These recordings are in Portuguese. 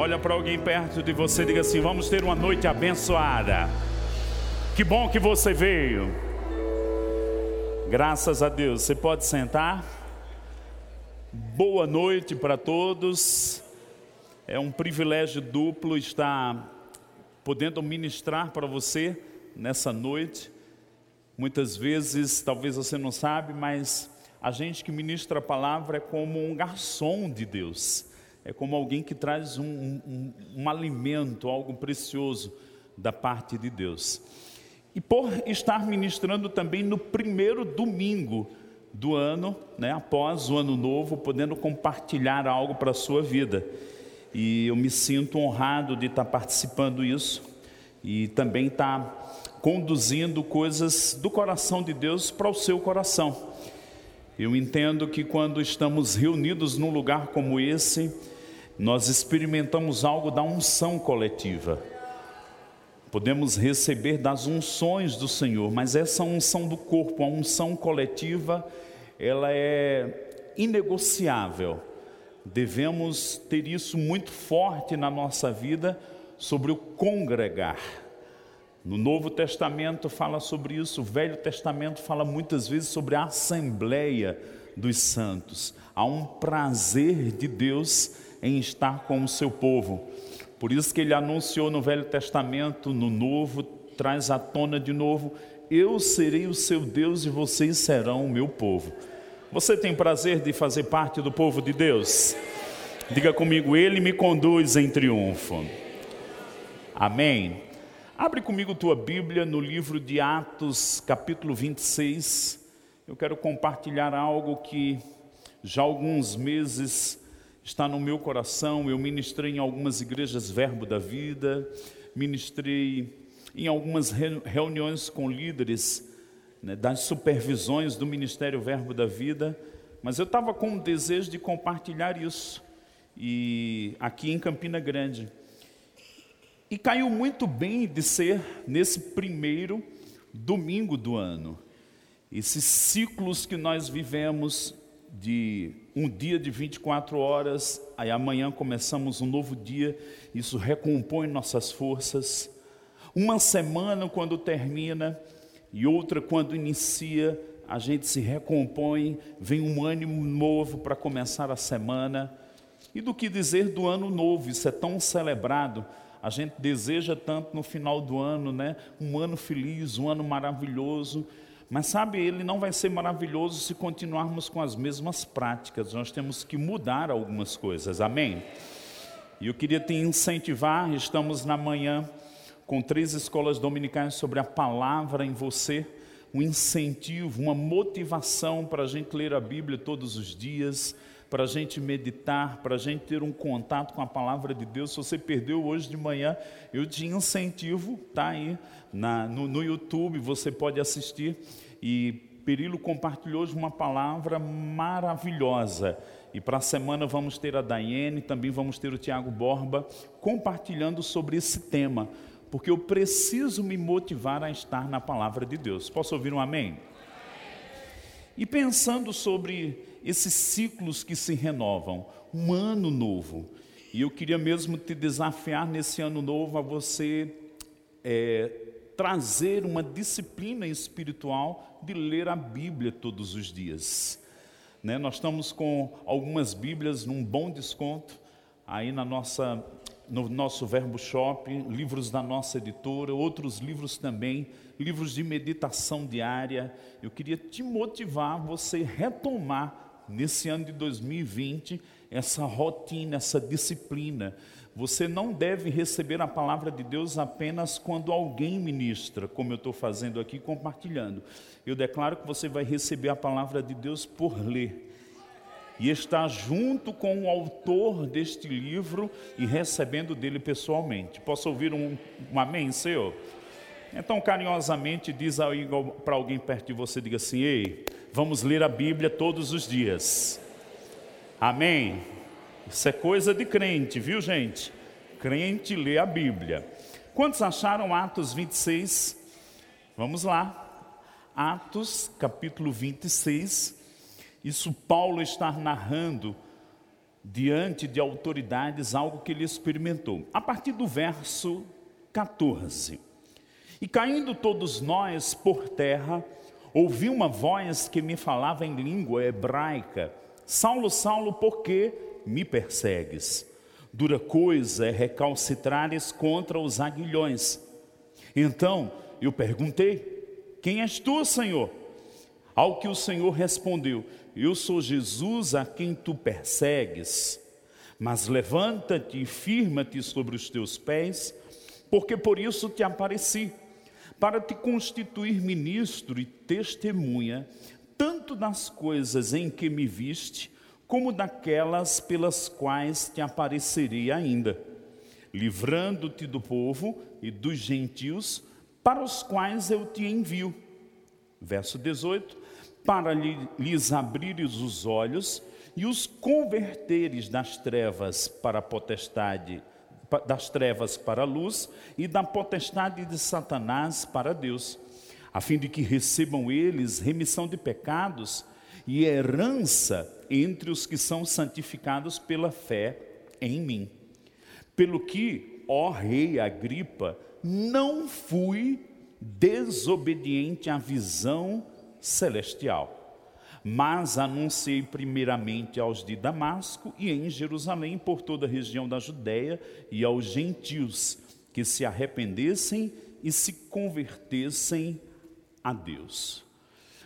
Olha para alguém perto de você e diga assim: Vamos ter uma noite abençoada. Que bom que você veio. Graças a Deus. Você pode sentar. Boa noite para todos. É um privilégio duplo estar podendo ministrar para você nessa noite. Muitas vezes, talvez você não sabe, mas a gente que ministra a palavra é como um garçom de Deus. É como alguém que traz um, um, um alimento, algo precioso da parte de Deus. E por estar ministrando também no primeiro domingo do ano, né, após o ano novo, podendo compartilhar algo para a sua vida. E eu me sinto honrado de estar participando isso e também estar conduzindo coisas do coração de Deus para o seu coração. Eu entendo que quando estamos reunidos num lugar como esse, nós experimentamos algo da unção coletiva. Podemos receber das unções do Senhor, mas essa unção do corpo, a unção coletiva, ela é inegociável. Devemos ter isso muito forte na nossa vida sobre o congregar. No Novo Testamento fala sobre isso, o Velho Testamento fala muitas vezes sobre a assembleia dos santos. Há um prazer de Deus em estar com o seu povo. Por isso que ele anunciou no Velho Testamento, no Novo, traz à tona de novo: Eu serei o seu Deus e vocês serão o meu povo. Você tem prazer de fazer parte do povo de Deus? Diga comigo, Ele me conduz em triunfo. Amém. Abre comigo tua Bíblia no livro de Atos, capítulo 26. Eu quero compartilhar algo que já há alguns meses está no meu coração. Eu ministrei em algumas igrejas Verbo da Vida, ministrei em algumas reuniões com líderes né, das supervisões do Ministério Verbo da Vida, mas eu estava com o desejo de compartilhar isso e aqui em Campina Grande. E caiu muito bem de ser nesse primeiro domingo do ano. Esses ciclos que nós vivemos de um dia de 24 horas, aí amanhã começamos um novo dia, isso recompõe nossas forças. Uma semana quando termina e outra quando inicia, a gente se recompõe, vem um ânimo novo para começar a semana. E do que dizer do ano novo, isso é tão celebrado. A gente deseja tanto no final do ano, né? Um ano feliz, um ano maravilhoso. Mas sabe, ele não vai ser maravilhoso se continuarmos com as mesmas práticas. Nós temos que mudar algumas coisas. Amém? E eu queria te incentivar, estamos na manhã com três escolas dominicais sobre a palavra em você, um incentivo, uma motivação para a gente ler a Bíblia todos os dias, para a gente meditar, para a gente ter um contato com a palavra de Deus. Se você perdeu hoje de manhã, eu te incentivo, tá aí na, no, no YouTube, você pode assistir. E Perilo compartilhou hoje uma palavra maravilhosa. E para a semana vamos ter a Daiane, também vamos ter o Tiago Borba compartilhando sobre esse tema, porque eu preciso me motivar a estar na palavra de Deus. Posso ouvir um amém? E pensando sobre esses ciclos que se renovam, um ano novo, e eu queria mesmo te desafiar nesse ano novo a você é, trazer uma disciplina espiritual de ler a Bíblia todos os dias. Né? Nós estamos com algumas Bíblias num bom desconto aí na nossa, no nosso Verbo Shop, livros da nossa editora, outros livros também livros de meditação diária. Eu queria te motivar você retomar nesse ano de 2020 essa rotina, essa disciplina. Você não deve receber a palavra de Deus apenas quando alguém ministra, como eu estou fazendo aqui, compartilhando. Eu declaro que você vai receber a palavra de Deus por ler. E estar junto com o autor deste livro e recebendo dele pessoalmente. Posso ouvir um, um amém, Senhor? Então, carinhosamente, diz para alguém perto de você, diga assim, ei, vamos ler a Bíblia todos os dias. Amém? Isso é coisa de crente, viu gente? Crente lê a Bíblia. Quantos acharam Atos 26? Vamos lá. Atos, capítulo 26. Isso Paulo está narrando diante de autoridades algo que ele experimentou. A partir do verso 14. E caindo todos nós por terra, ouvi uma voz que me falava em língua hebraica: Saulo, Saulo, por que me persegues? Dura coisa é recalcitrares contra os aguilhões. Então eu perguntei: Quem és tu, Senhor? Ao que o Senhor respondeu: Eu sou Jesus a quem tu persegues. Mas levanta-te e firma-te sobre os teus pés, porque por isso te apareci, para te constituir ministro e testemunha, tanto das coisas em que me viste, como daquelas pelas quais te aparecerei ainda, livrando-te do povo e dos gentios, para os quais eu te envio. Verso 18: para lhes abrires os olhos e os converteres das trevas para a potestade, das trevas para a luz e da potestade de Satanás para Deus, a fim de que recebam eles remissão de pecados e herança entre os que são santificados pela fé em mim. Pelo que, ó rei Agripa, não fui desobediente à visão celestial. Mas anunciei primeiramente aos de Damasco e em Jerusalém, por toda a região da Judéia, e aos gentios que se arrependessem e se convertessem a Deus.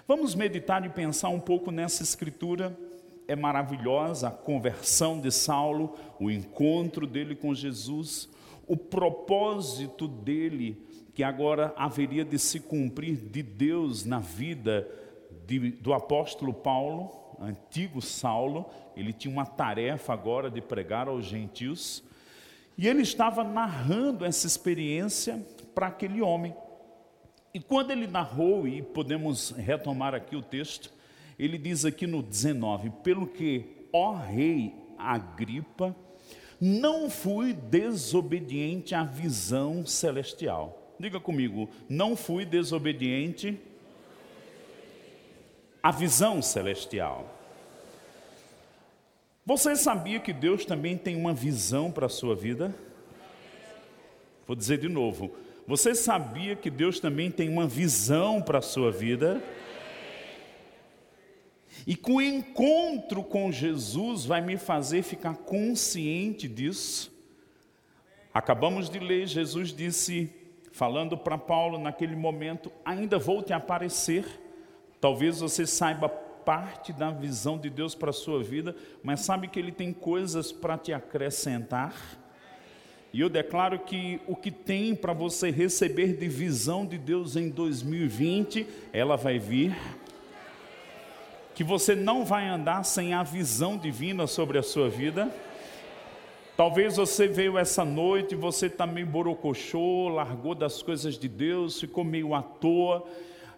Vamos meditar e pensar um pouco nessa escritura. É maravilhosa a conversão de Saulo, o encontro dele com Jesus, o propósito dele que agora haveria de se cumprir de Deus na vida de, do apóstolo Paulo, antigo Saulo, ele tinha uma tarefa agora de pregar aos gentios, e ele estava narrando essa experiência para aquele homem. E quando ele narrou, e podemos retomar aqui o texto, ele diz aqui no 19: Pelo que, ó rei Agripa, não fui desobediente à visão celestial Diga comigo, não fui desobediente à visão celestial. Você sabia que Deus também tem uma visão para a sua vida? Vou dizer de novo. Você sabia que Deus também tem uma visão para a sua vida? E que o encontro com Jesus vai me fazer ficar consciente disso. Acabamos de ler, Jesus disse: falando para Paulo naquele momento: ainda vou te aparecer. Talvez você saiba parte da visão de Deus para a sua vida, mas sabe que Ele tem coisas para te acrescentar. E eu declaro que o que tem para você receber de visão de Deus em 2020, ela vai vir. Que você não vai andar sem a visão divina sobre a sua vida. Talvez você veio essa noite, você está meio borocochô, largou das coisas de Deus, ficou meio à toa,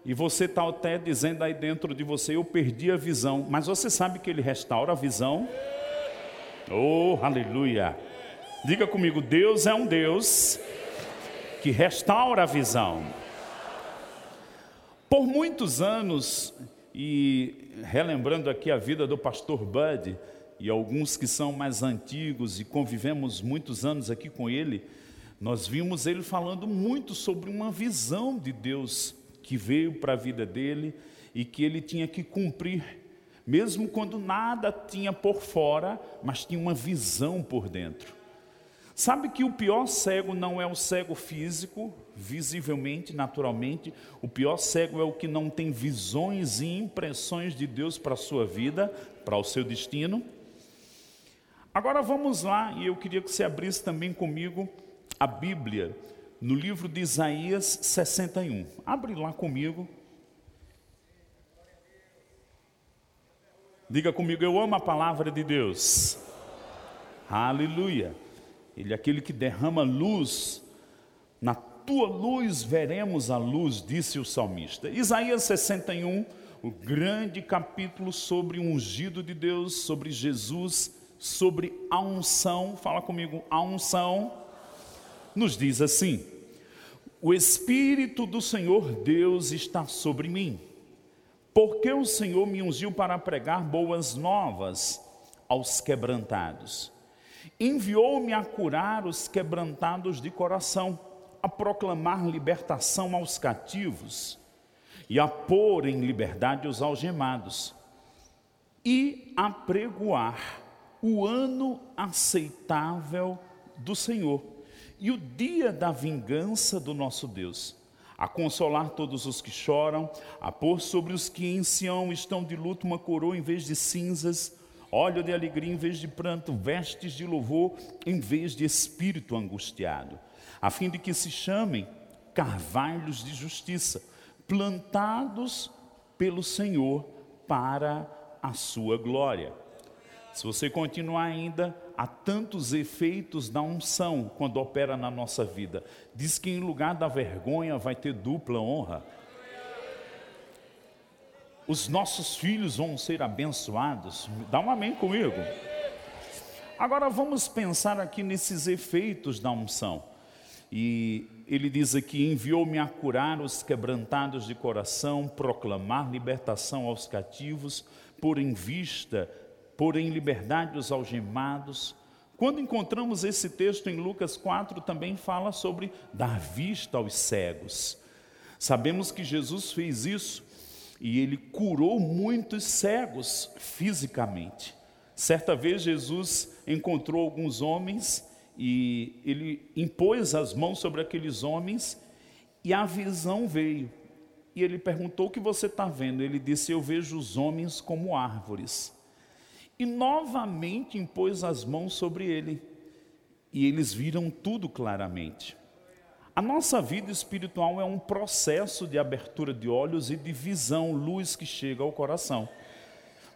e você está até dizendo aí dentro de você, eu perdi a visão, mas você sabe que Ele restaura a visão? Oh, aleluia! Diga comigo, Deus é um Deus que restaura a visão. Por muitos anos, e relembrando aqui a vida do pastor Bud, e alguns que são mais antigos e convivemos muitos anos aqui com ele, nós vimos ele falando muito sobre uma visão de Deus que veio para a vida dele e que ele tinha que cumprir, mesmo quando nada tinha por fora, mas tinha uma visão por dentro. Sabe que o pior cego não é o cego físico, visivelmente, naturalmente, o pior cego é o que não tem visões e impressões de Deus para a sua vida, para o seu destino. Agora vamos lá, e eu queria que você abrisse também comigo a Bíblia, no livro de Isaías 61. Abre lá comigo. Diga comigo, eu amo a palavra de Deus. Aleluia. Ele é aquele que derrama luz. Na tua luz veremos a luz, disse o salmista. Isaías 61, o grande capítulo sobre o ungido de Deus, sobre Jesus sobre a unção, fala comigo, a unção, nos diz assim: O Espírito do Senhor Deus está sobre mim, porque o Senhor me ungiu para pregar boas novas aos quebrantados. Enviou-me a curar os quebrantados de coração, a proclamar libertação aos cativos e a pôr em liberdade os algemados, e a pregoar o ano aceitável do Senhor e o dia da vingança do nosso Deus, a consolar todos os que choram, a pôr sobre os que em Sião estão de luto uma coroa em vez de cinzas, óleo de alegria em vez de pranto, vestes de louvor em vez de espírito angustiado, a fim de que se chamem carvalhos de justiça, plantados pelo Senhor para a sua glória. Se você continuar ainda, há tantos efeitos da unção quando opera na nossa vida. Diz que em lugar da vergonha vai ter dupla honra. Os nossos filhos vão ser abençoados. Dá um amém comigo. Agora vamos pensar aqui nesses efeitos da unção. E ele diz aqui: enviou-me a curar os quebrantados de coração, proclamar libertação aos cativos, pôr em vista, pôr em liberdade os algemados. Quando encontramos esse texto em Lucas 4, também fala sobre dar vista aos cegos. Sabemos que Jesus fez isso e ele curou muitos cegos fisicamente. Certa vez Jesus encontrou alguns homens e ele impôs as mãos sobre aqueles homens e a visão veio. E ele perguntou: O que você está vendo? Ele disse: Eu vejo os homens como árvores. E novamente impôs as mãos sobre ele. E eles viram tudo claramente. A nossa vida espiritual é um processo de abertura de olhos e de visão, luz que chega ao coração.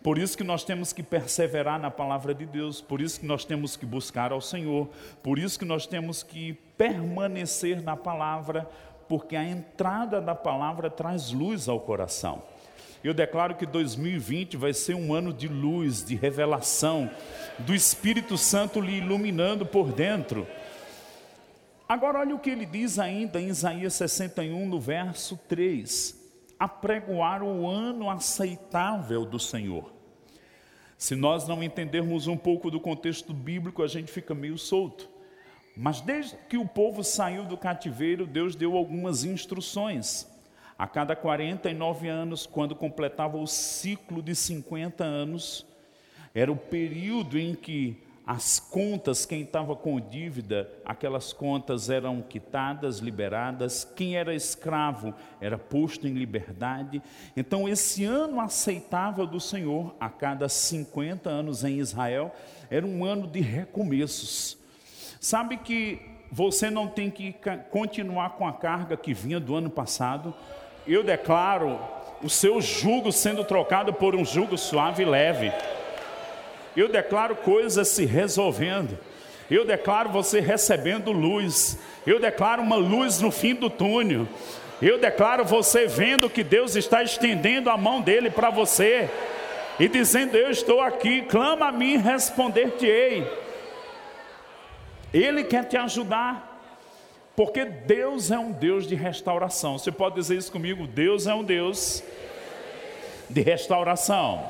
Por isso que nós temos que perseverar na palavra de Deus, por isso que nós temos que buscar ao Senhor, por isso que nós temos que permanecer na palavra, porque a entrada da palavra traz luz ao coração. Eu declaro que 2020 vai ser um ano de luz, de revelação, do Espírito Santo lhe iluminando por dentro. Agora, olha o que ele diz ainda em Isaías 61, no verso 3: apregoar o ano aceitável do Senhor. Se nós não entendermos um pouco do contexto bíblico, a gente fica meio solto. Mas desde que o povo saiu do cativeiro, Deus deu algumas instruções. A cada 49 anos, quando completava o ciclo de 50 anos, era o período em que as contas, quem estava com dívida, aquelas contas eram quitadas, liberadas, quem era escravo era posto em liberdade. Então, esse ano aceitável do Senhor, a cada 50 anos em Israel, era um ano de recomeços. Sabe que você não tem que continuar com a carga que vinha do ano passado. Eu declaro o seu jugo sendo trocado por um jugo suave e leve. Eu declaro coisas se resolvendo. Eu declaro você recebendo luz. Eu declaro uma luz no fim do túnel. Eu declaro você vendo que Deus está estendendo a mão dele para você e dizendo: Eu estou aqui, clama a mim, responder-te-ei. Ele quer te ajudar. Porque Deus é um Deus de restauração. Você pode dizer isso comigo? Deus é um Deus de restauração.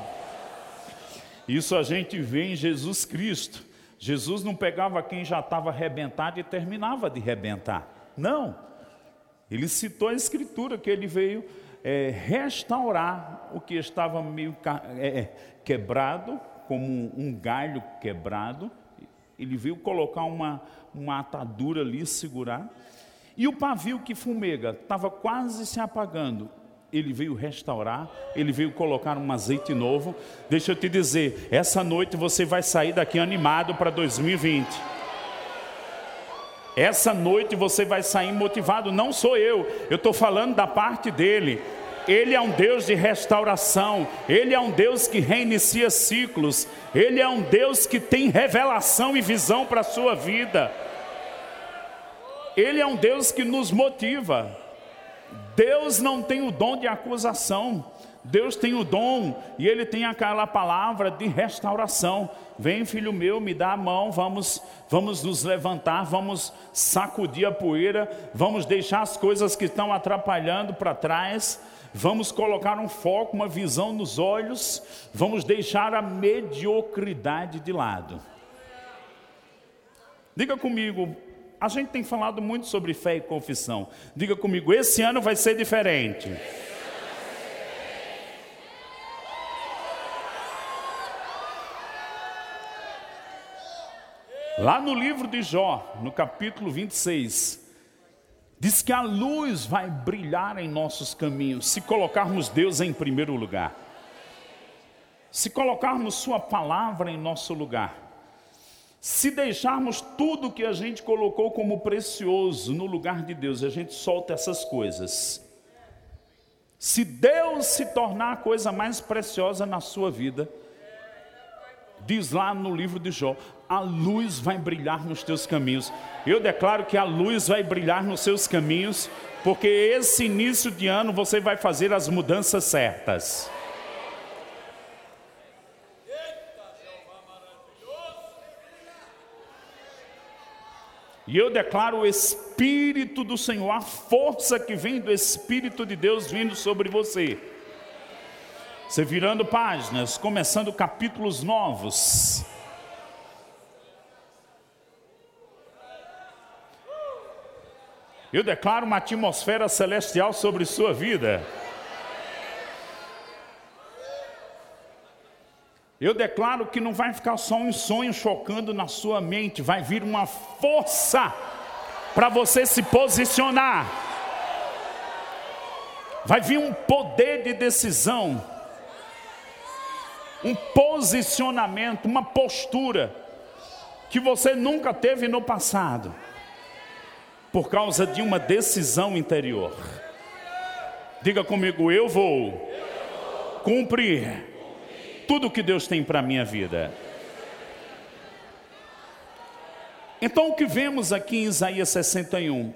Isso a gente vê em Jesus Cristo. Jesus não pegava quem já estava arrebentado e terminava de arrebentar. Não. Ele citou a Escritura que ele veio é, restaurar o que estava meio é, quebrado, como um galho quebrado, ele veio colocar uma, uma atadura ali, segurar. E o pavio que fumega estava quase se apagando. Ele veio restaurar, ele veio colocar um azeite novo. Deixa eu te dizer, essa noite você vai sair daqui animado para 2020. Essa noite você vai sair motivado, não sou eu, eu estou falando da parte dele. Ele é um Deus de restauração, Ele é um Deus que reinicia ciclos, Ele é um Deus que tem revelação e visão para a sua vida. Ele é um Deus que nos motiva. Deus não tem o dom de acusação, Deus tem o dom e Ele tem aquela palavra de restauração. Vem, filho meu, me dá a mão, vamos, vamos nos levantar, vamos sacudir a poeira, vamos deixar as coisas que estão atrapalhando para trás vamos colocar um foco, uma visão nos olhos, vamos deixar a mediocridade de lado. Diga comigo, a gente tem falado muito sobre fé e confissão. Diga comigo, esse ano vai ser diferente. Lá no livro de Jó, no capítulo 26, diz que a luz vai brilhar em nossos caminhos se colocarmos Deus em primeiro lugar. Se colocarmos Sua palavra em nosso lugar. Se deixarmos tudo que a gente colocou como precioso no lugar de Deus, a gente solta essas coisas. Se Deus se tornar a coisa mais preciosa na sua vida, diz lá no livro de Jó: a luz vai brilhar nos teus caminhos. Eu declaro que a luz vai brilhar nos seus caminhos, porque esse início de ano você vai fazer as mudanças certas. E eu declaro o Espírito do Senhor, a força que vem do Espírito de Deus vindo sobre você. Você virando páginas, começando capítulos novos. Eu declaro uma atmosfera celestial sobre sua vida. Eu declaro que não vai ficar só um sonho chocando na sua mente, vai vir uma força para você se posicionar. Vai vir um poder de decisão um posicionamento, uma postura que você nunca teve no passado, por causa de uma decisão interior. Diga comigo, eu vou cumprir tudo que Deus tem para a minha vida. Então, o que vemos aqui em Isaías 61?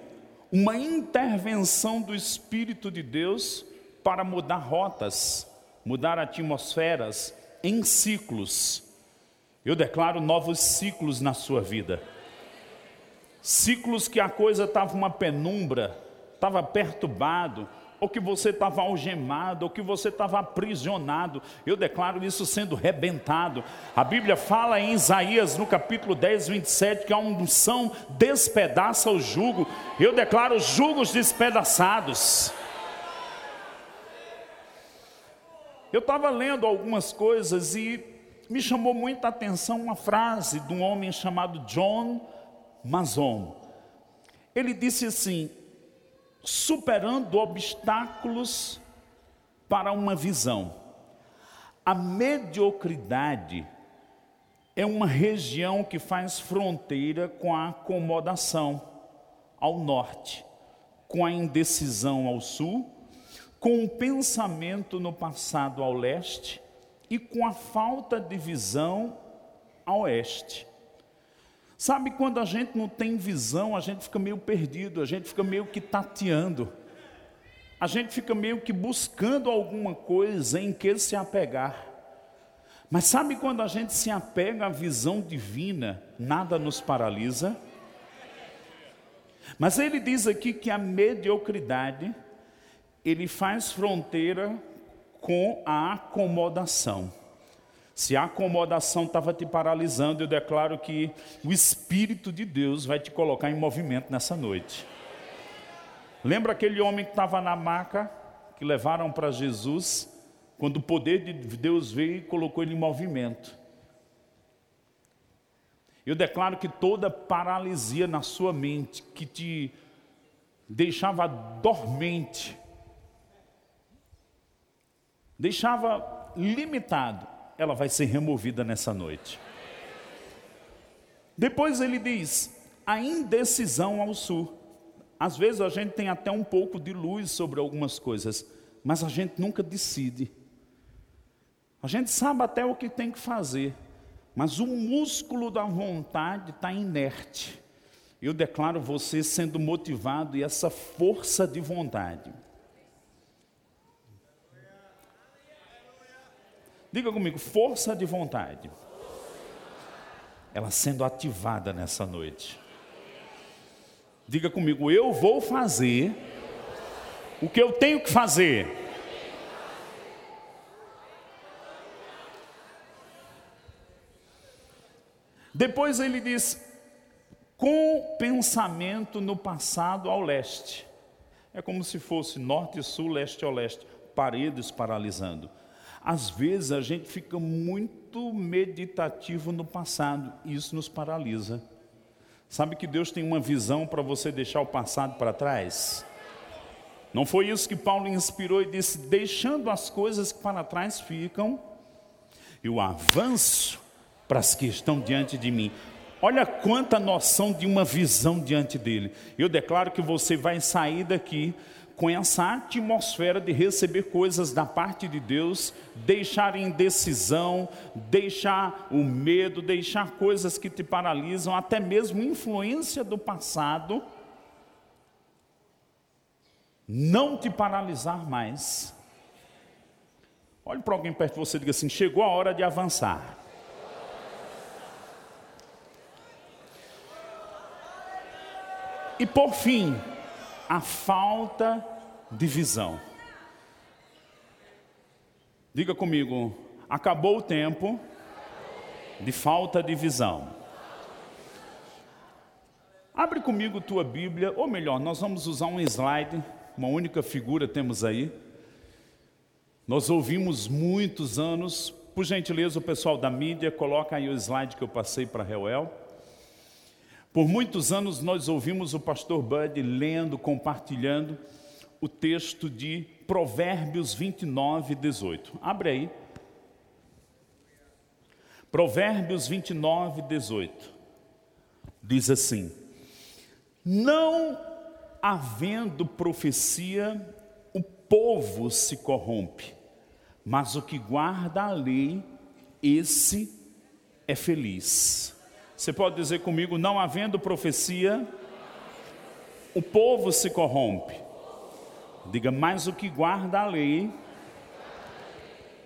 Uma intervenção do Espírito de Deus para mudar rotas, mudar atmosferas, em ciclos. Eu declaro novos ciclos na sua vida. Ciclos que a coisa estava uma penumbra, estava perturbado, ou que você estava algemado, ou que você estava aprisionado. Eu declaro isso sendo rebentado. A Bíblia fala em Isaías, no capítulo 10, 27, que a unção despedaça o jugo. Eu declaro jugos despedaçados. Eu estava lendo algumas coisas e me chamou muita atenção uma frase de um homem chamado John Mazon. Ele disse assim: superando obstáculos para uma visão. A mediocridade é uma região que faz fronteira com a acomodação ao norte, com a indecisão ao sul com o pensamento no passado ao leste e com a falta de visão ao oeste. Sabe quando a gente não tem visão, a gente fica meio perdido, a gente fica meio que tateando. A gente fica meio que buscando alguma coisa em que se apegar. Mas sabe quando a gente se apega à visão divina, nada nos paralisa? Mas ele diz aqui que a mediocridade ele faz fronteira com a acomodação. Se a acomodação estava te paralisando, eu declaro que o Espírito de Deus vai te colocar em movimento nessa noite. Lembra aquele homem que estava na maca, que levaram para Jesus, quando o poder de Deus veio e colocou ele em movimento. Eu declaro que toda paralisia na sua mente, que te deixava dormente, deixava limitado, ela vai ser removida nessa noite. Depois ele diz: a indecisão ao sul. Às vezes a gente tem até um pouco de luz sobre algumas coisas, mas a gente nunca decide. A gente sabe até o que tem que fazer, mas o músculo da vontade está inerte. Eu declaro você sendo motivado e essa força de vontade Diga comigo, força de vontade. Ela sendo ativada nessa noite. Diga comigo, eu vou fazer o que eu tenho que fazer. Depois ele diz: com pensamento no passado ao leste. É como se fosse norte, sul, leste, oeste, paredes paralisando. Às vezes a gente fica muito meditativo no passado e isso nos paralisa. Sabe que Deus tem uma visão para você deixar o passado para trás? Não foi isso que Paulo inspirou e disse: deixando as coisas que para trás ficam, e o avanço para as que estão diante de mim. Olha quanta noção de uma visão diante dele. Eu declaro que você vai sair daqui com essa atmosfera de receber coisas da parte de Deus, deixar indecisão, deixar o medo, deixar coisas que te paralisam, até mesmo influência do passado, não te paralisar mais. Olhe para alguém perto de você e diga assim: chegou a hora de avançar. E por fim, a falta de visão. Diga comigo, acabou o tempo de falta de visão. Abre comigo tua Bíblia, ou melhor, nós vamos usar um slide, uma única figura temos aí. Nós ouvimos muitos anos, por gentileza, o pessoal da mídia, coloca aí o slide que eu passei para Reuel. Por muitos anos nós ouvimos o pastor Bud lendo, compartilhando o texto de Provérbios 29, 18. Abre aí. Provérbios 29, 18. Diz assim: Não havendo profecia, o povo se corrompe, mas o que guarda a lei, esse é feliz. Você pode dizer comigo, não havendo profecia, o povo se corrompe. Diga, mas o que guarda a lei,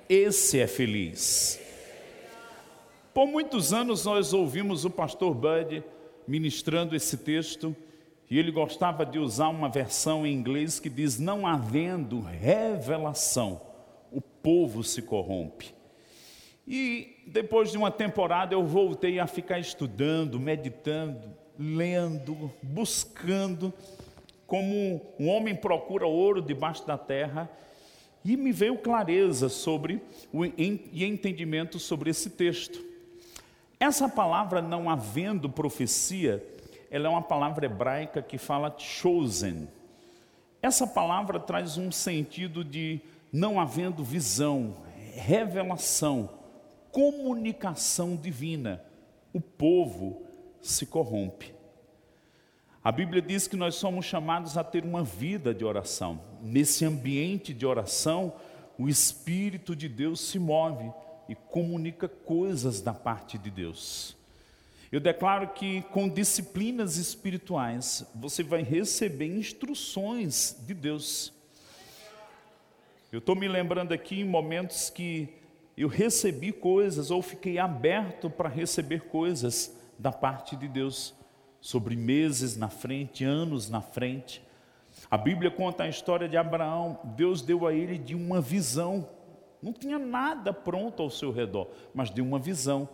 esse é feliz. Por muitos anos nós ouvimos o pastor Bud ministrando esse texto, e ele gostava de usar uma versão em inglês que diz: Não havendo revelação, o povo se corrompe. E depois de uma temporada eu voltei a ficar estudando, meditando, lendo, buscando, como um homem procura ouro debaixo da terra, e me veio clareza sobre o, e entendimento sobre esse texto. Essa palavra não havendo profecia, ela é uma palavra hebraica que fala chosen. Essa palavra traz um sentido de não havendo visão, revelação comunicação divina, o povo se corrompe. A Bíblia diz que nós somos chamados a ter uma vida de oração. Nesse ambiente de oração, o Espírito de Deus se move e comunica coisas da parte de Deus. Eu declaro que com disciplinas espirituais você vai receber instruções de Deus. Eu estou me lembrando aqui em momentos que eu recebi coisas ou fiquei aberto para receber coisas da parte de Deus sobre meses na frente, anos na frente. A Bíblia conta a história de Abraão. Deus deu a ele de uma visão. Não tinha nada pronto ao seu redor, mas deu uma visão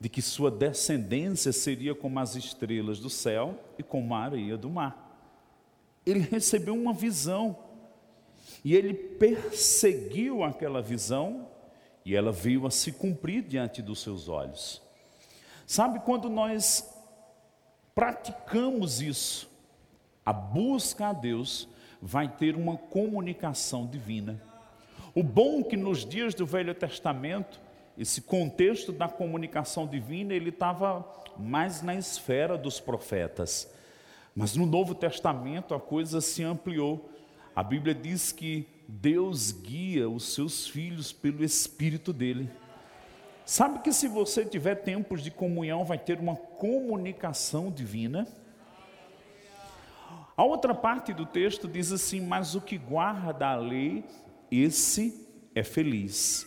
de que sua descendência seria como as estrelas do céu e como a areia do mar. Ele recebeu uma visão e ele perseguiu aquela visão e ela veio a se cumprir diante dos seus olhos. Sabe quando nós praticamos isso, a busca a Deus vai ter uma comunicação divina. O bom que nos dias do Velho Testamento, esse contexto da comunicação divina, ele estava mais na esfera dos profetas. Mas no Novo Testamento a coisa se ampliou. A Bíblia diz que Deus guia os seus filhos pelo Espírito dele. Sabe que se você tiver tempos de comunhão, vai ter uma comunicação divina? A outra parte do texto diz assim: Mas o que guarda a lei, esse é feliz.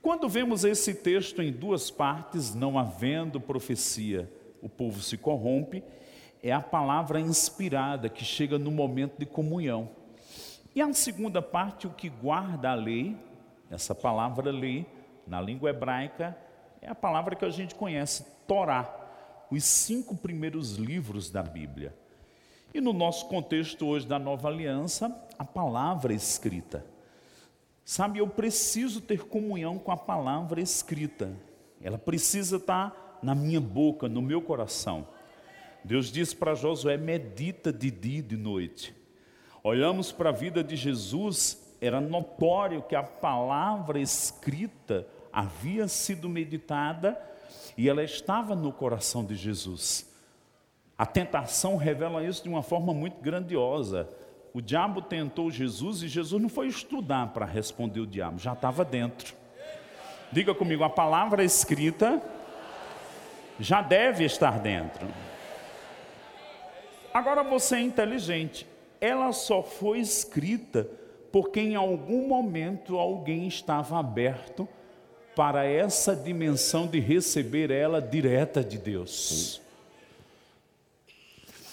Quando vemos esse texto em duas partes, não havendo profecia, o povo se corrompe, é a palavra inspirada que chega no momento de comunhão. E a segunda parte, o que guarda a lei, essa palavra lei, na língua hebraica, é a palavra que a gente conhece, Torá. os cinco primeiros livros da Bíblia. E no nosso contexto hoje da nova aliança, a palavra escrita. Sabe, eu preciso ter comunhão com a palavra escrita. Ela precisa estar na minha boca, no meu coração. Deus disse para Josué: medita de dia e de noite. Olhamos para a vida de Jesus, era notório que a palavra escrita havia sido meditada e ela estava no coração de Jesus. A tentação revela isso de uma forma muito grandiosa. O diabo tentou Jesus e Jesus não foi estudar para responder o diabo, já estava dentro. Diga comigo, a palavra escrita já deve estar dentro. Agora você é inteligente. Ela só foi escrita porque em algum momento alguém estava aberto para essa dimensão de receber ela direta de Deus.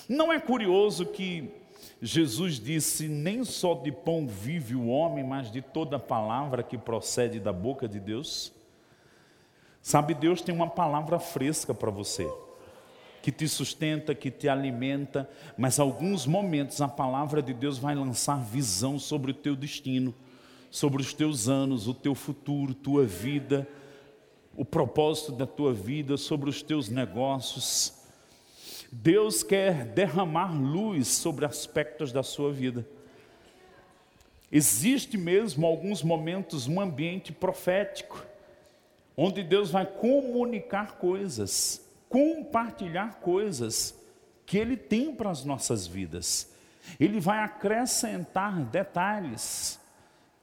Não é curioso que Jesus disse: Nem só de pão vive o homem, mas de toda palavra que procede da boca de Deus? Sabe, Deus tem uma palavra fresca para você, que te sustenta, que te alimenta, mas alguns momentos a palavra de Deus vai lançar visão sobre o teu destino sobre os teus anos, o teu futuro, tua vida, o propósito da tua vida, sobre os teus negócios. Deus quer derramar luz sobre aspectos da sua vida. Existe mesmo alguns momentos um ambiente profético, onde Deus vai comunicar coisas, compartilhar coisas que Ele tem para as nossas vidas. Ele vai acrescentar detalhes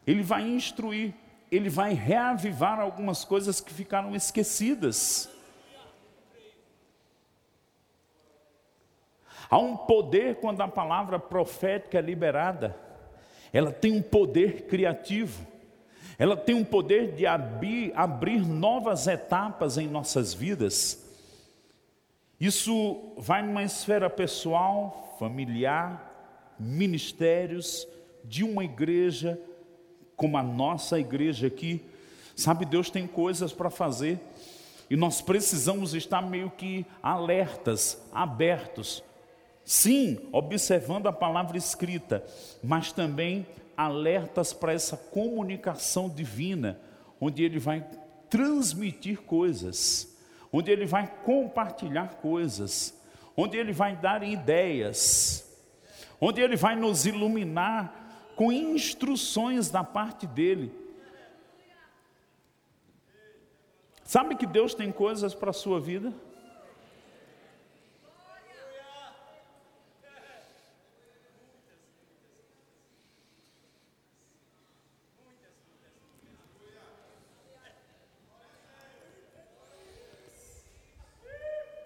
ele vai instruir, ele vai reavivar algumas coisas que ficaram esquecidas. Há um poder quando a palavra profética é liberada, ela tem um poder criativo, ela tem um poder de abrir, abrir novas etapas em nossas vidas. Isso vai numa esfera pessoal, familiar, ministérios, de uma igreja, como a nossa igreja aqui, sabe, Deus tem coisas para fazer e nós precisamos estar meio que alertas, abertos. Sim, observando a palavra escrita, mas também alertas para essa comunicação divina, onde ele vai transmitir coisas, onde ele vai compartilhar coisas, onde ele vai dar ideias, onde ele vai nos iluminar com instruções da parte dele. Sabe que Deus tem coisas para a sua vida?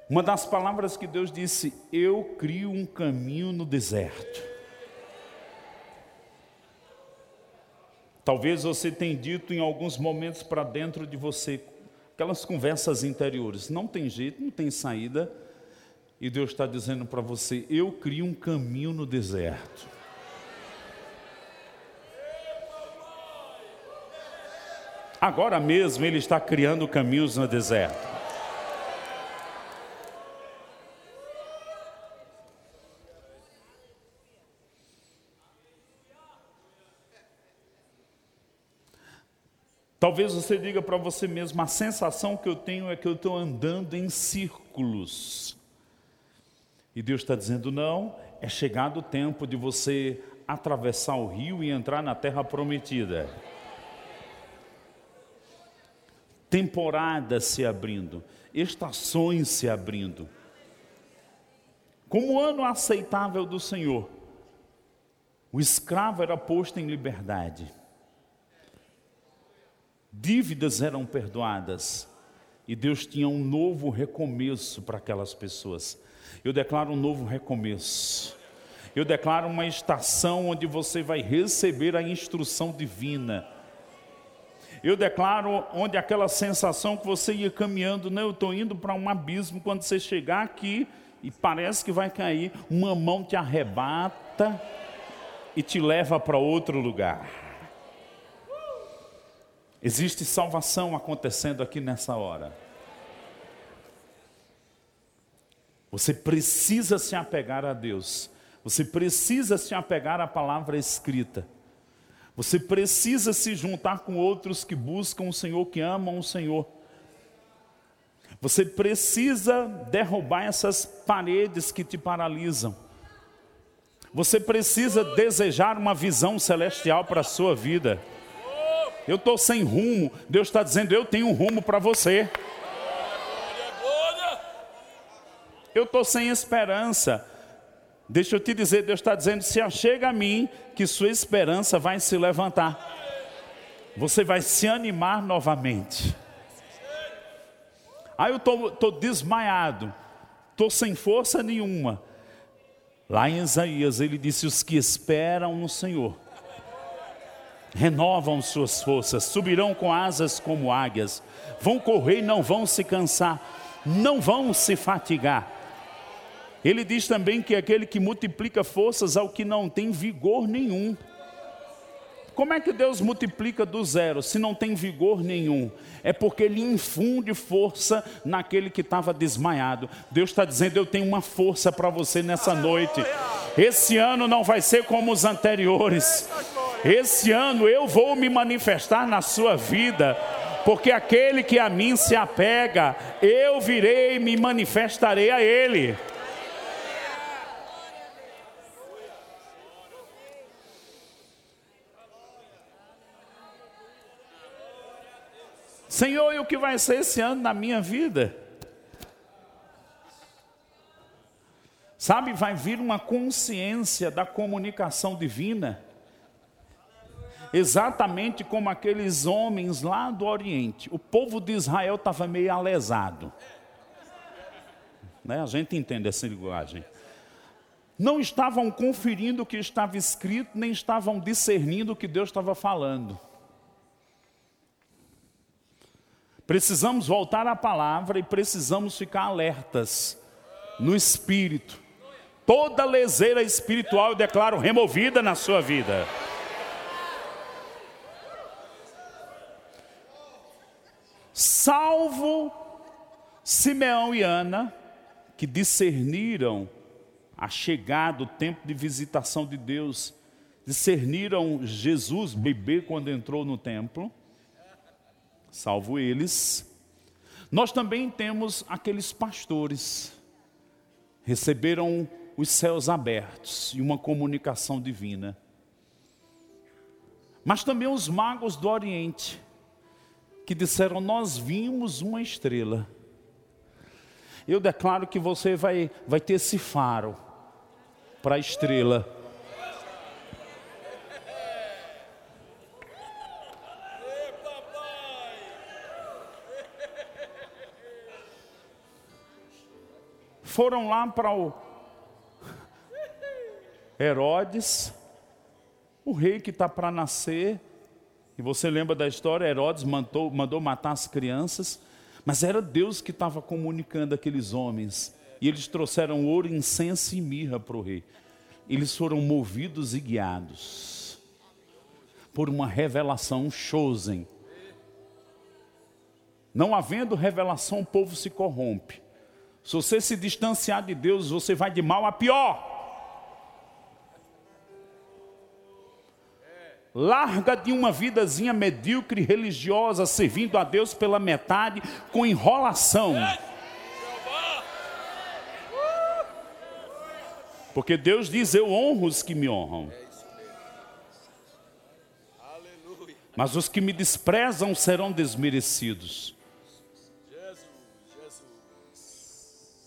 Uma das palavras que Deus disse: Eu crio um caminho no deserto. Talvez você tenha dito em alguns momentos para dentro de você, aquelas conversas interiores, não tem jeito, não tem saída, e Deus está dizendo para você: Eu crio um caminho no deserto. Agora mesmo Ele está criando caminhos no deserto. Talvez você diga para você mesmo: a sensação que eu tenho é que eu estou andando em círculos. E Deus está dizendo: não, é chegado o tempo de você atravessar o rio e entrar na terra prometida. Temporadas se abrindo, estações se abrindo. Como ano aceitável do Senhor, o escravo era posto em liberdade dívidas eram perdoadas e Deus tinha um novo recomeço para aquelas pessoas. Eu declaro um novo recomeço. Eu declaro uma estação onde você vai receber a instrução divina. Eu declaro onde aquela sensação que você ia caminhando, não, eu estou indo para um abismo, quando você chegar aqui e parece que vai cair, uma mão te arrebata e te leva para outro lugar. Existe salvação acontecendo aqui nessa hora. Você precisa se apegar a Deus. Você precisa se apegar à palavra escrita. Você precisa se juntar com outros que buscam o Senhor, que amam o Senhor. Você precisa derrubar essas paredes que te paralisam. Você precisa desejar uma visão celestial para a sua vida. Eu estou sem rumo. Deus está dizendo: Eu tenho um rumo para você. Eu estou sem esperança. Deixa eu te dizer: Deus está dizendo: Se achega a mim, que sua esperança vai se levantar. Você vai se animar novamente. Aí eu estou desmaiado, estou sem força nenhuma. Lá em Isaías ele disse: Os que esperam no Senhor renovam suas forças, subirão com asas como águias, vão correr e não vão se cansar, não vão se fatigar. Ele diz também que aquele que multiplica forças ao que não tem vigor nenhum. Como é que Deus multiplica do zero se não tem vigor nenhum? É porque Ele infunde força naquele que estava desmaiado. Deus está dizendo: Eu tenho uma força para você nessa noite. Esse ano não vai ser como os anteriores. Esse ano eu vou me manifestar na sua vida. Porque aquele que a mim se apega, eu virei e me manifestarei a Ele. Senhor, e o que vai ser esse ano na minha vida? Sabe, vai vir uma consciência da comunicação divina, exatamente como aqueles homens lá do Oriente. O povo de Israel estava meio alesado. Né? A gente entende essa linguagem. Não estavam conferindo o que estava escrito, nem estavam discernindo o que Deus estava falando. Precisamos voltar à palavra e precisamos ficar alertas no espírito. Toda leseira espiritual eu declaro removida na sua vida. Salvo Simeão e Ana, que discerniram a chegada, o tempo de visitação de Deus, discerniram Jesus bebê quando entrou no templo salvo eles. Nós também temos aqueles pastores, receberam os céus abertos e uma comunicação divina. Mas também os magos do Oriente, que disseram: Nós vimos uma estrela. Eu declaro que você vai, vai ter esse faro para a estrela. foram lá para o Herodes, o rei que está para nascer. E você lembra da história? Herodes mandou, mandou matar as crianças, mas era Deus que estava comunicando aqueles homens. E eles trouxeram ouro, incenso e mirra para o rei. Eles foram movidos e guiados por uma revelação, chosen. Não havendo revelação, o povo se corrompe. Se você se distanciar de Deus, você vai de mal a pior. Larga de uma vidazinha medíocre religiosa, servindo a Deus pela metade, com enrolação. Porque Deus diz: Eu honro os que me honram. Mas os que me desprezam serão desmerecidos.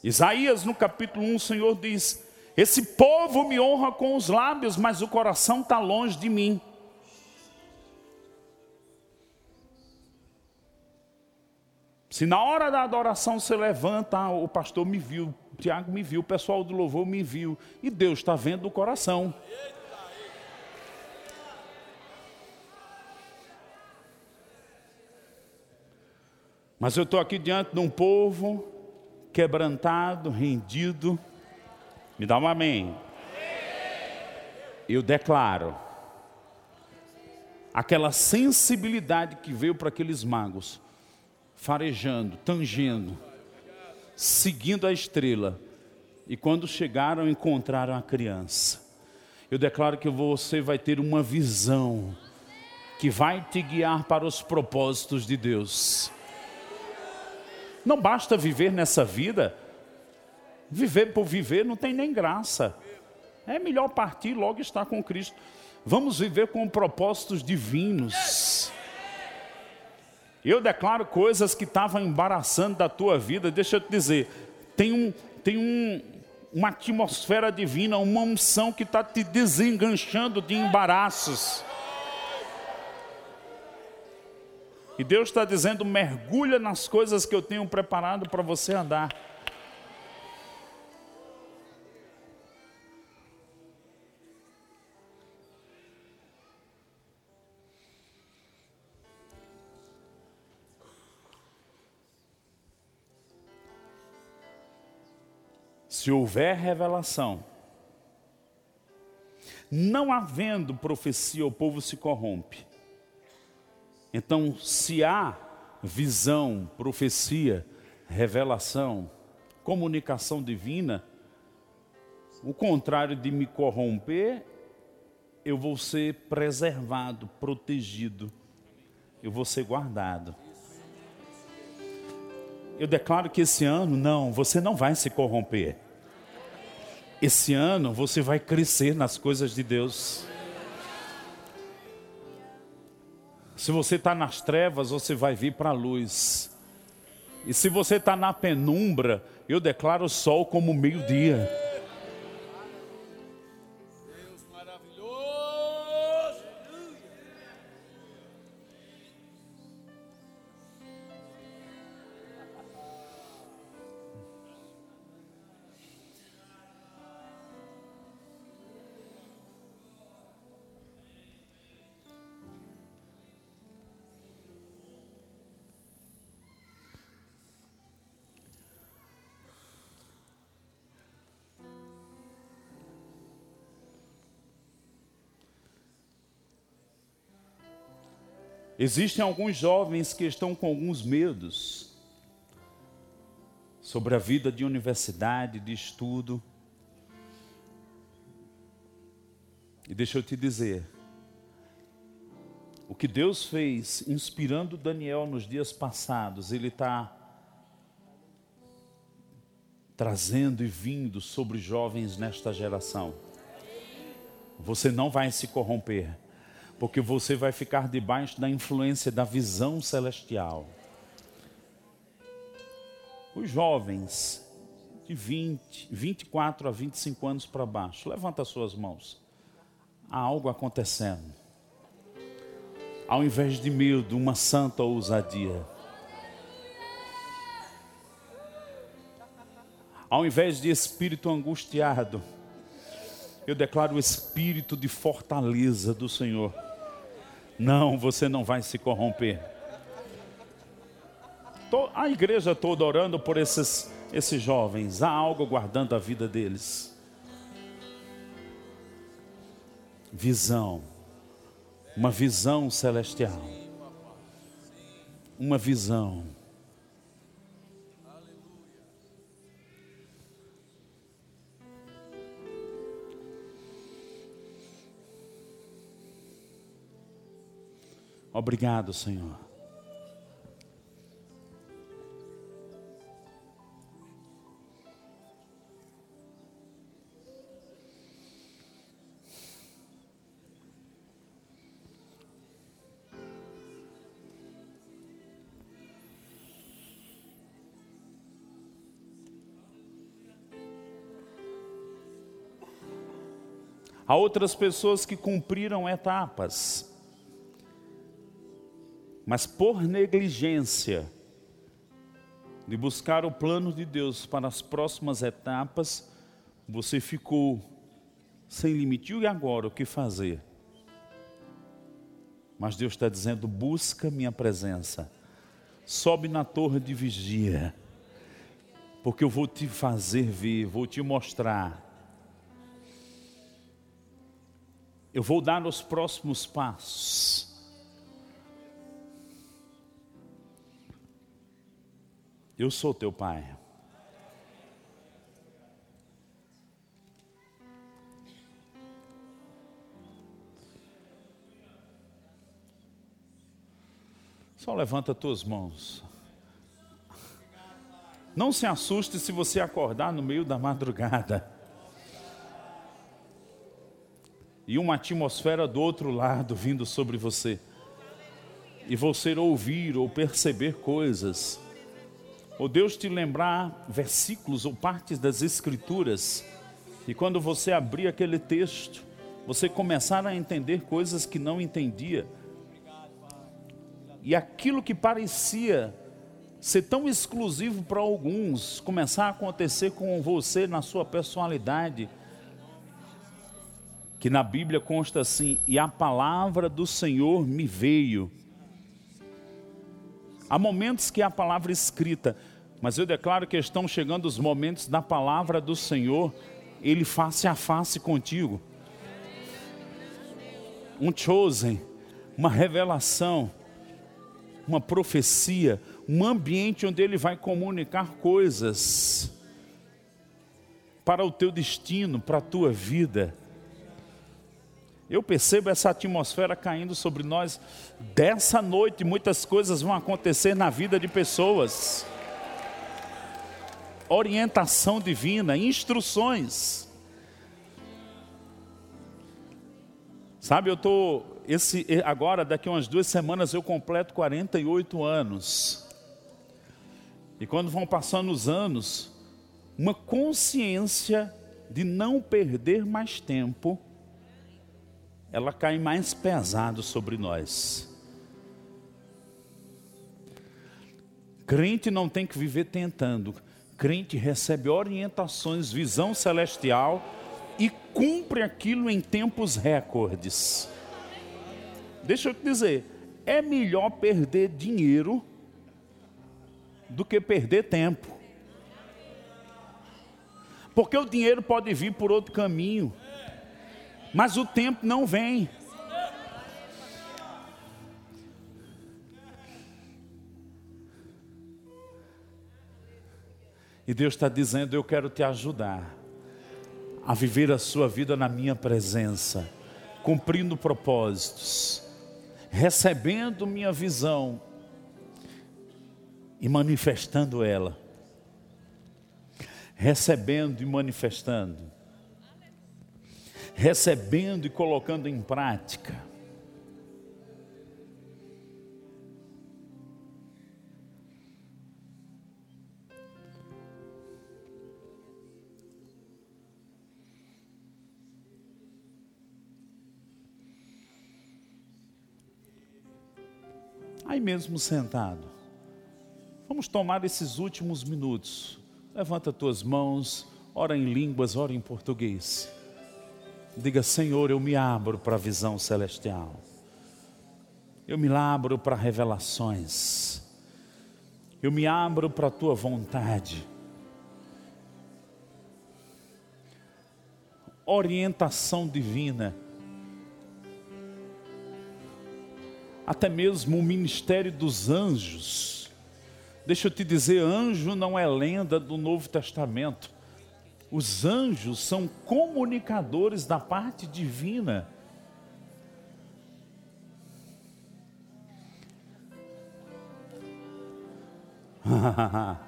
Isaías, no capítulo 1, o Senhor diz: Esse povo me honra com os lábios, mas o coração está longe de mim. Se na hora da adoração você levanta, ah, o pastor me viu, o Tiago me viu, o pessoal do louvor me viu, e Deus está vendo o coração. Mas eu estou aqui diante de um povo quebrantado, rendido. Me dá um amém. Eu declaro aquela sensibilidade que veio para aqueles magos, farejando, tangendo, seguindo a estrela, E quando chegaram, encontraram a criança. Eu declaro que você vai ter uma visão que vai te guiar para os propósitos de Deus. Não basta viver nessa vida, viver por viver não tem nem graça. É melhor partir logo estar com Cristo. Vamos viver com propósitos divinos. Eu declaro coisas que estavam embaraçando da tua vida. Deixa eu te dizer, tem, um, tem um, uma atmosfera divina, uma unção que está te desenganchando de embaraços. E Deus está dizendo: mergulha nas coisas que eu tenho preparado para você andar. Se houver revelação, não havendo profecia, o povo se corrompe. Então, se há visão, profecia, revelação, comunicação divina, o contrário de me corromper, eu vou ser preservado, protegido, eu vou ser guardado. Eu declaro que esse ano, não, você não vai se corromper. Esse ano você vai crescer nas coisas de Deus. Se você está nas trevas, você vai vir para a luz. E se você está na penumbra, eu declaro o sol como meio-dia. Existem alguns jovens que estão com alguns medos sobre a vida de universidade, de estudo. E deixa eu te dizer, o que Deus fez inspirando Daniel nos dias passados, Ele está trazendo e vindo sobre jovens nesta geração. Você não vai se corromper porque você vai ficar debaixo da influência da visão celestial. Os jovens de 20, 24 a 25 anos para baixo, levanta suas mãos. Há algo acontecendo. Ao invés de medo, uma santa ousadia. Ao invés de espírito angustiado, eu declaro o espírito de fortaleza do Senhor não, você não vai se corromper. A igreja toda orando por esses, esses jovens, há algo guardando a vida deles. Visão, uma visão celestial, uma visão. Obrigado, Senhor. Há outras pessoas que cumpriram etapas mas por negligência de buscar o plano de Deus para as próximas etapas, você ficou sem limite. E agora o que fazer? Mas Deus está dizendo: busca minha presença, sobe na torre de vigia, porque eu vou te fazer ver, vou te mostrar. Eu vou dar os próximos passos. Eu sou teu pai. Só levanta tuas mãos. Não se assuste se você acordar no meio da madrugada. E uma atmosfera do outro lado vindo sobre você. E você ouvir ou perceber coisas ou Deus te lembrar versículos ou partes das Escrituras. E quando você abrir aquele texto, você começar a entender coisas que não entendia e aquilo que parecia ser tão exclusivo para alguns começar a acontecer com você na sua personalidade, que na Bíblia consta assim: e a palavra do Senhor me veio. Há momentos que a palavra escrita, mas eu declaro que estão chegando os momentos da palavra do Senhor, Ele face a face contigo. Um chosen, uma revelação uma profecia, um ambiente onde ele vai comunicar coisas para o teu destino, para a tua vida. Eu percebo essa atmosfera caindo sobre nós. Dessa noite, muitas coisas vão acontecer na vida de pessoas. Orientação divina, instruções. Sabe, eu estou esse, agora, daqui umas duas semanas, eu completo 48 anos. E quando vão passando os anos, uma consciência de não perder mais tempo, ela cai mais pesado sobre nós. Crente não tem que viver tentando. Crente recebe orientações, visão celestial e cumpre aquilo em tempos recordes. Deixa eu te dizer, é melhor perder dinheiro do que perder tempo. Porque o dinheiro pode vir por outro caminho, mas o tempo não vem. E Deus está dizendo: Eu quero te ajudar a viver a sua vida na minha presença, cumprindo propósitos recebendo minha visão e manifestando ela. Recebendo e manifestando. Recebendo e colocando em prática. Mesmo sentado. Vamos tomar esses últimos minutos. Levanta tuas mãos, ora em línguas, ora em português. Diga, Senhor, eu me abro para a visão celestial. Eu me abro para revelações. Eu me abro para a tua vontade. Orientação divina até mesmo o ministério dos anjos. Deixa eu te dizer, anjo não é lenda do Novo Testamento. Os anjos são comunicadores da parte divina.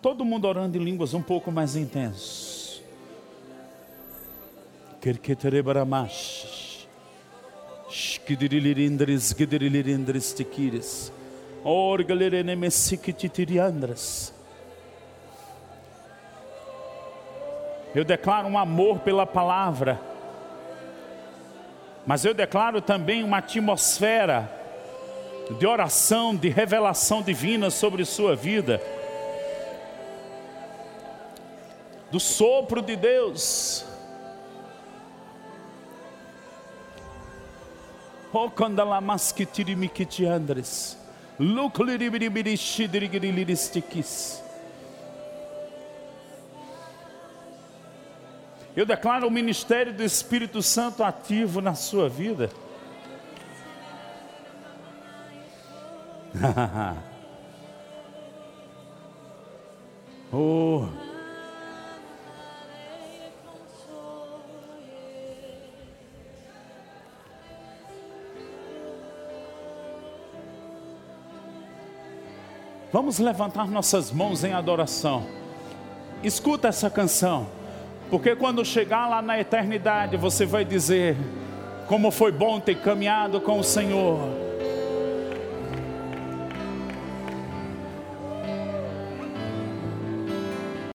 Todo mundo orando em línguas um pouco mais intenso. Eu declaro um amor pela palavra. Mas eu declaro também uma atmosfera de oração, de revelação divina sobre sua vida. Do sopro de Deus O maski tirimikiti andres. Eu declaro o ministério do Espírito Santo ativo na sua vida. oh. Vamos levantar nossas mãos em adoração. Escuta essa canção, porque quando chegar lá na eternidade, você vai dizer: como foi bom ter caminhado com o Senhor